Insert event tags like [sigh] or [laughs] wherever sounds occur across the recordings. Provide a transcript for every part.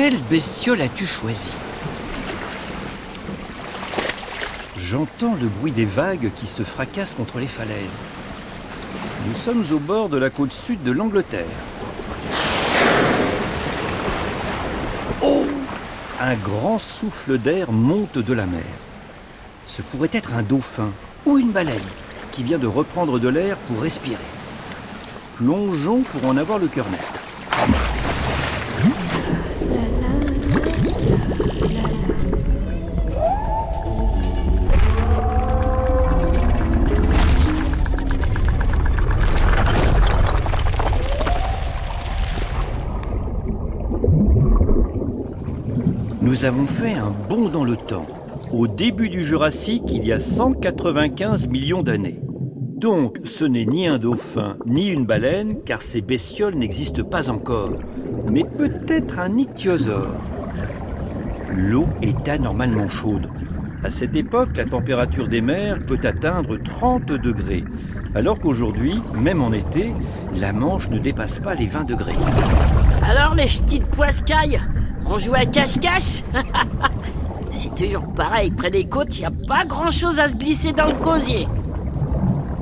Quelle bestiole as-tu choisi J'entends le bruit des vagues qui se fracassent contre les falaises. Nous sommes au bord de la côte sud de l'Angleterre. Oh Un grand souffle d'air monte de la mer. Ce pourrait être un dauphin ou une baleine qui vient de reprendre de l'air pour respirer. Plongeons pour en avoir le cœur net. Nous avons fait un bond dans le temps, au début du Jurassique, il y a 195 millions d'années. Donc, ce n'est ni un dauphin, ni une baleine, car ces bestioles n'existent pas encore, mais peut-être un ichthyosaure. L'eau est anormalement chaude. À cette époque, la température des mers peut atteindre 30 degrés, alors qu'aujourd'hui, même en été, la Manche ne dépasse pas les 20 degrés. Alors les petites poiscailles, on joue à cache-cache? [laughs] C'est toujours pareil, près des côtes, il a pas grand-chose à se glisser dans le cosier.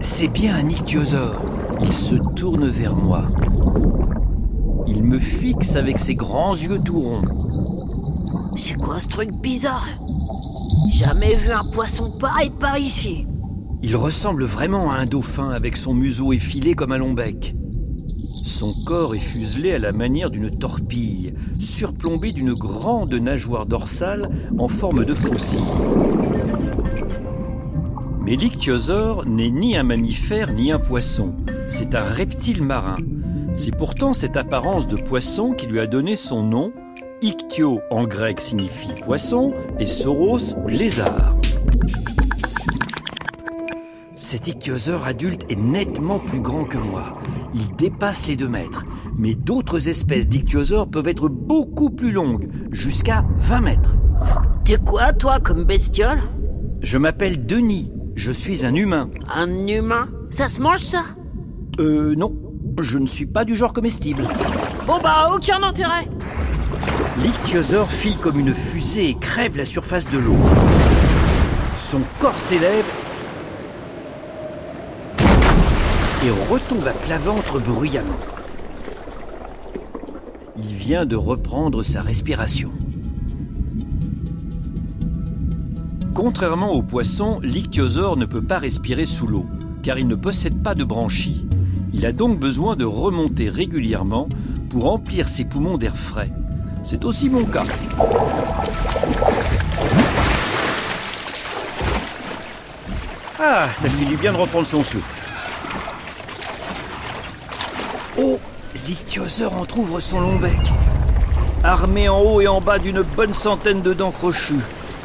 C'est bien un ichthyosaure. Il se tourne vers moi. Il me fixe avec ses grands yeux tout ronds. C'est quoi ce truc bizarre? Jamais vu un poisson pareil par ici. Il ressemble vraiment à un dauphin avec son museau effilé comme un long bec. Son corps est fuselé à la manière d'une torpille, surplombé d'une grande nageoire dorsale en forme de faucille. Mais l'ichthyosaure n'est ni un mammifère ni un poisson, c'est un reptile marin. C'est pourtant cette apparence de poisson qui lui a donné son nom. Ichthyo en grec signifie poisson et sauros lézard. Cet ichthyosaure adulte est nettement plus grand que moi. Il dépasse les 2 mètres. Mais d'autres espèces d'ichthyosaures peuvent être beaucoup plus longues, jusqu'à 20 mètres. T'es quoi, toi, comme bestiole? Je m'appelle Denis. Je suis un humain. Un humain? Ça se mange, ça? Euh, non. Je ne suis pas du genre comestible. Bon bah, aucun intérêt L'ichthyosaure file comme une fusée et crève la surface de l'eau. Son corps s'élève et retombe à plat ventre bruyamment. Il vient de reprendre sa respiration. Contrairement aux poissons, l'ichthyosaure ne peut pas respirer sous l'eau, car il ne possède pas de branchies. Il a donc besoin de remonter régulièrement pour remplir ses poumons d'air frais. C'est aussi mon cas. Ah, ça lui fait bien de reprendre son souffle. Oh, l'ichthyosaure entr'ouvre son long bec. Armé en haut et en bas d'une bonne centaine de dents crochues,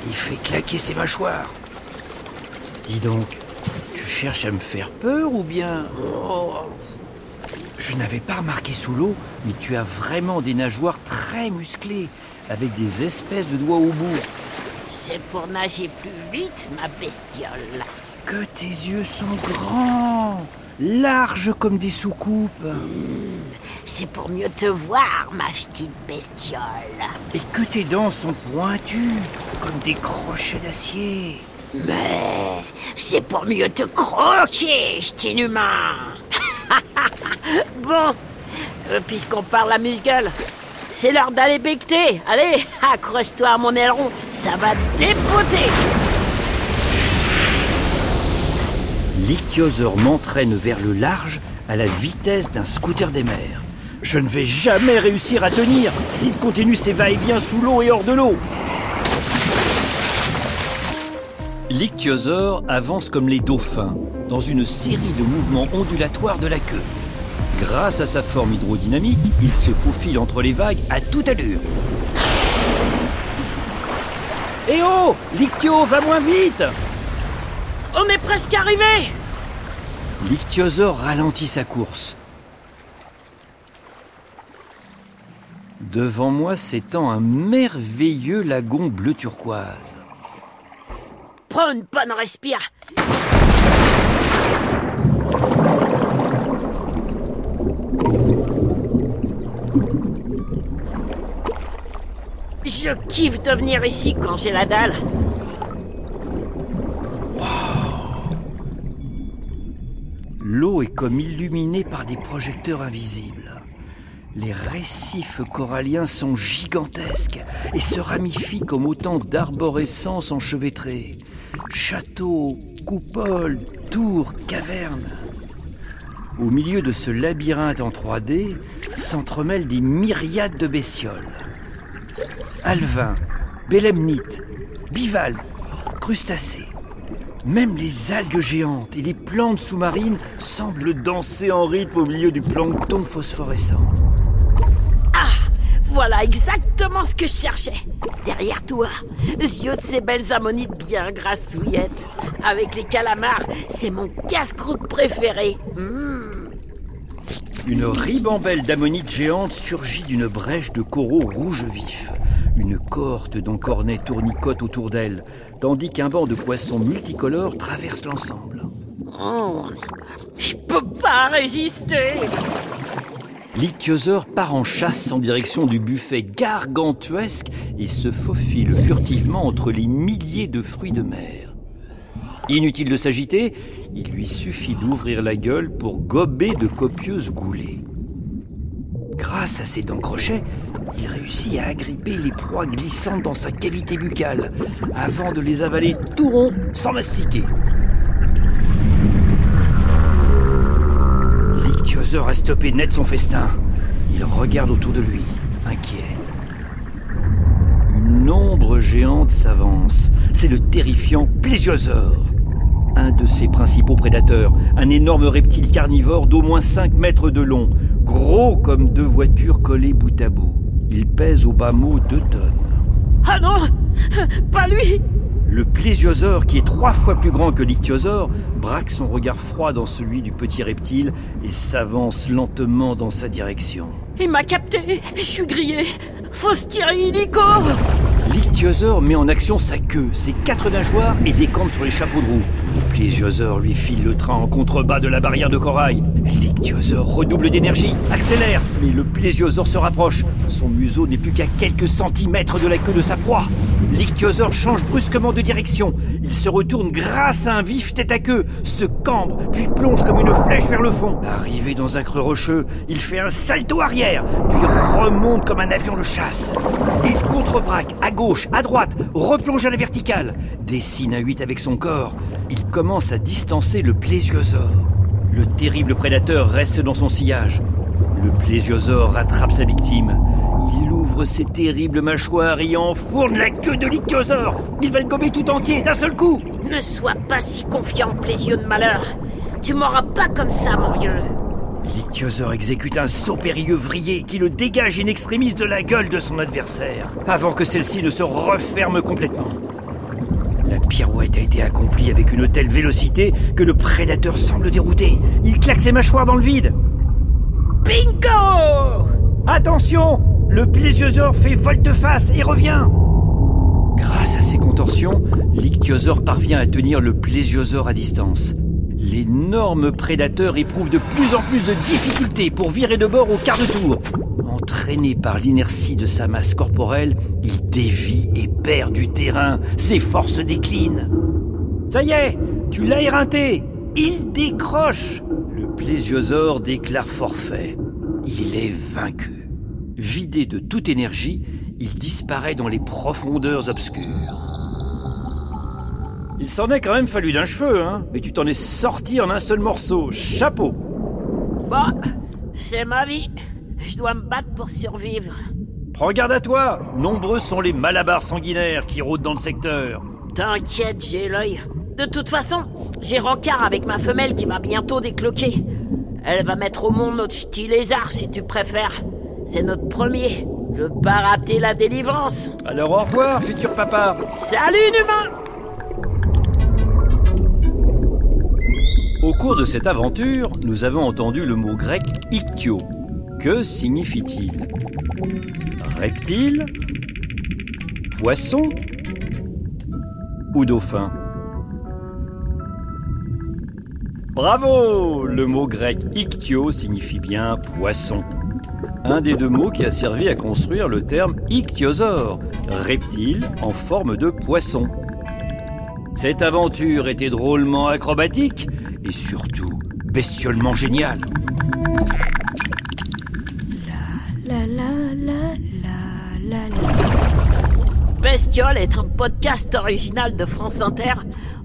il fait claquer ses mâchoires. Dis donc, tu cherches à me faire peur ou bien... je n'avais pas remarqué sous l'eau, mais tu as vraiment des nageoires très musclées, avec des espèces de doigts au bout. C'est pour nager plus vite, ma bestiole. Que tes yeux sont grands, larges comme des soucoupes. C'est pour mieux te voir, ma petite bestiole. Et que tes dents sont pointues, comme des crochets d'acier. Mais c'est pour mieux te croquer, petit humain. [laughs] bon, euh, puisqu'on parle à muscle, c'est l'heure d'aller becter. Allez, [laughs] accroche-toi à mon aileron, ça va dépoter. L'ichthyosaure m'entraîne vers le large à la vitesse d'un scooter des mers. Je ne vais jamais réussir à tenir s'il continue ses va-et-vient sous l'eau et hors de l'eau. L'ichthyosaure avance comme les dauphins, dans une série de mouvements ondulatoires de la queue. Grâce à sa forme hydrodynamique, il se faufile entre les vagues à toute allure. Eh oh L'ichthyo, va moins vite On est presque arrivé. L'ichthyosaure ralentit sa course. Devant moi s'étend un merveilleux lagon bleu turquoise. Prends une bonne respire. Je kiffe de venir ici quand j'ai la dalle. L'eau est comme illuminée par des projecteurs invisibles. Les récifs coralliens sont gigantesques et se ramifient comme autant d'arborescences enchevêtrées. Châteaux, coupoles, tours, cavernes. Au milieu de ce labyrinthe en 3D s'entremêlent des myriades de bestioles. Alvins, bélemnites, bivalves, crustacés. Même les algues géantes et les plantes sous-marines semblent danser en rythme au milieu du plancton phosphorescent. Ah Voilà exactement ce que je cherchais. Derrière toi, yeux de ces belles ammonites bien grassouillettes. Avec les calamars, c'est mon casse-croûte préféré. Mmh. Une ribambelle d'ammonites géantes surgit d'une brèche de coraux rouges vifs. Une cohorte d'encornets tournicote autour d'elle, tandis qu'un banc de poissons multicolores traverse l'ensemble. Oh, je peux pas résister L'ichthyosaure part en chasse en direction du buffet gargantuesque et se faufile furtivement entre les milliers de fruits de mer. Inutile de s'agiter, il lui suffit d'ouvrir la gueule pour gober de copieuses goulées. Grâce à ses dents crochets, il réussit à agripper les proies glissantes dans sa cavité buccale, avant de les avaler tout rond sans mastiquer. L'ichthyosaure a stoppé net son festin. Il regarde autour de lui, inquiet. Une ombre géante s'avance. C'est le terrifiant plésiosaure. Un de ses principaux prédateurs, un énorme reptile carnivore d'au moins 5 mètres de long, gros comme deux voitures collées bout à bout. Il pèse au bas mot 2 tonnes. Ah non Pas lui Le plésiosaure, qui est trois fois plus grand que l'ichthyosaure, braque son regard froid dans celui du petit reptile et s'avance lentement dans sa direction. Il m'a capté Je suis grillé Faut se tirer illico L'ichthyosaure met en action sa queue, ses quatre nageoires et décampe sur les chapeaux de roue. Le plésiosaure lui file le train en contrebas de la barrière de corail. L'ichthyosaure redouble d'énergie, accélère, mais le plésiosaure se rapproche. Son museau n'est plus qu'à quelques centimètres de la queue de sa proie. L'ichthyosaure change brusquement de direction. Il se retourne grâce à un vif tête à queue, se cambre, puis plonge comme une flèche vers le fond. Arrivé dans un creux rocheux, il fait un salto arrière, puis remonte comme un avion de chasse. Il contrebraque à gauche, à droite, replonge à la verticale, dessine à 8 avec son corps. Il commence à distancer le plésiosaure. Le terrible prédateur reste dans son sillage. Le plésiosaure rattrape sa victime. Il ouvre ses terribles mâchoires et enfourne la queue de l'ichthyosaure. Il va le gommer tout entier d'un seul coup. Ne sois pas si confiant, plaisio de malheur. Tu m'auras pas comme ça, mon vieux. L'ichthyosaure exécute un saut périlleux vrillé qui le dégage in extremis de la gueule de son adversaire, avant que celle-ci ne se referme complètement. La pirouette a été accomplie avec une telle vélocité que le prédateur semble dérouté. Il claque ses mâchoires dans le vide. Bingo Attention Le plésiosaure fait volte-face et revient Grâce à ses contorsions, l'ichthyosaure parvient à tenir le plésiosaure à distance. L'énorme prédateur éprouve de plus en plus de difficultés pour virer de bord au quart de tour. Entraîné par l'inertie de sa masse corporelle, il dévie et perd du terrain. Ses forces déclinent. Ça y est, tu l'as éreinté. Il décroche. Le plésiosaure déclare forfait. Il est vaincu. Vidé de toute énergie, il disparaît dans les profondeurs obscures. Il s'en est quand même fallu d'un cheveu, hein Mais tu t'en es sorti en un seul morceau. Chapeau Bon, c'est ma vie. Je dois me battre pour survivre. Prends garde à toi Nombreux sont les malabars sanguinaires qui rôdent dans le secteur. T'inquiète, j'ai l'œil. De toute façon, j'ai rencard avec ma femelle qui va bientôt décloquer. Elle va mettre au monde notre ch'ti lézard, si tu préfères. C'est notre premier. Je veux pas rater la délivrance. Alors au revoir, futur papa Salut, humain Au cours de cette aventure, nous avons entendu le mot grec ichtyo. Que signifie-t-il? Reptile Poisson Ou dauphin? Bravo Le mot grec ichtyo signifie bien poisson. un des deux mots qui a servi à construire le terme ichthyosaure, reptile en forme de poisson. Cette aventure était drôlement acrobatique et surtout bestiolement géniale. La la la la la la. Bestiole est un podcast original de France Inter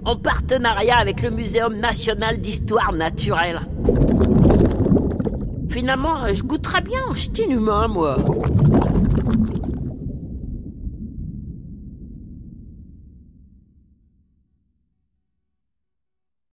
en partenariat avec le Muséum national d'histoire naturelle. Finalement, je goûterais bien un ch'ti humain, moi.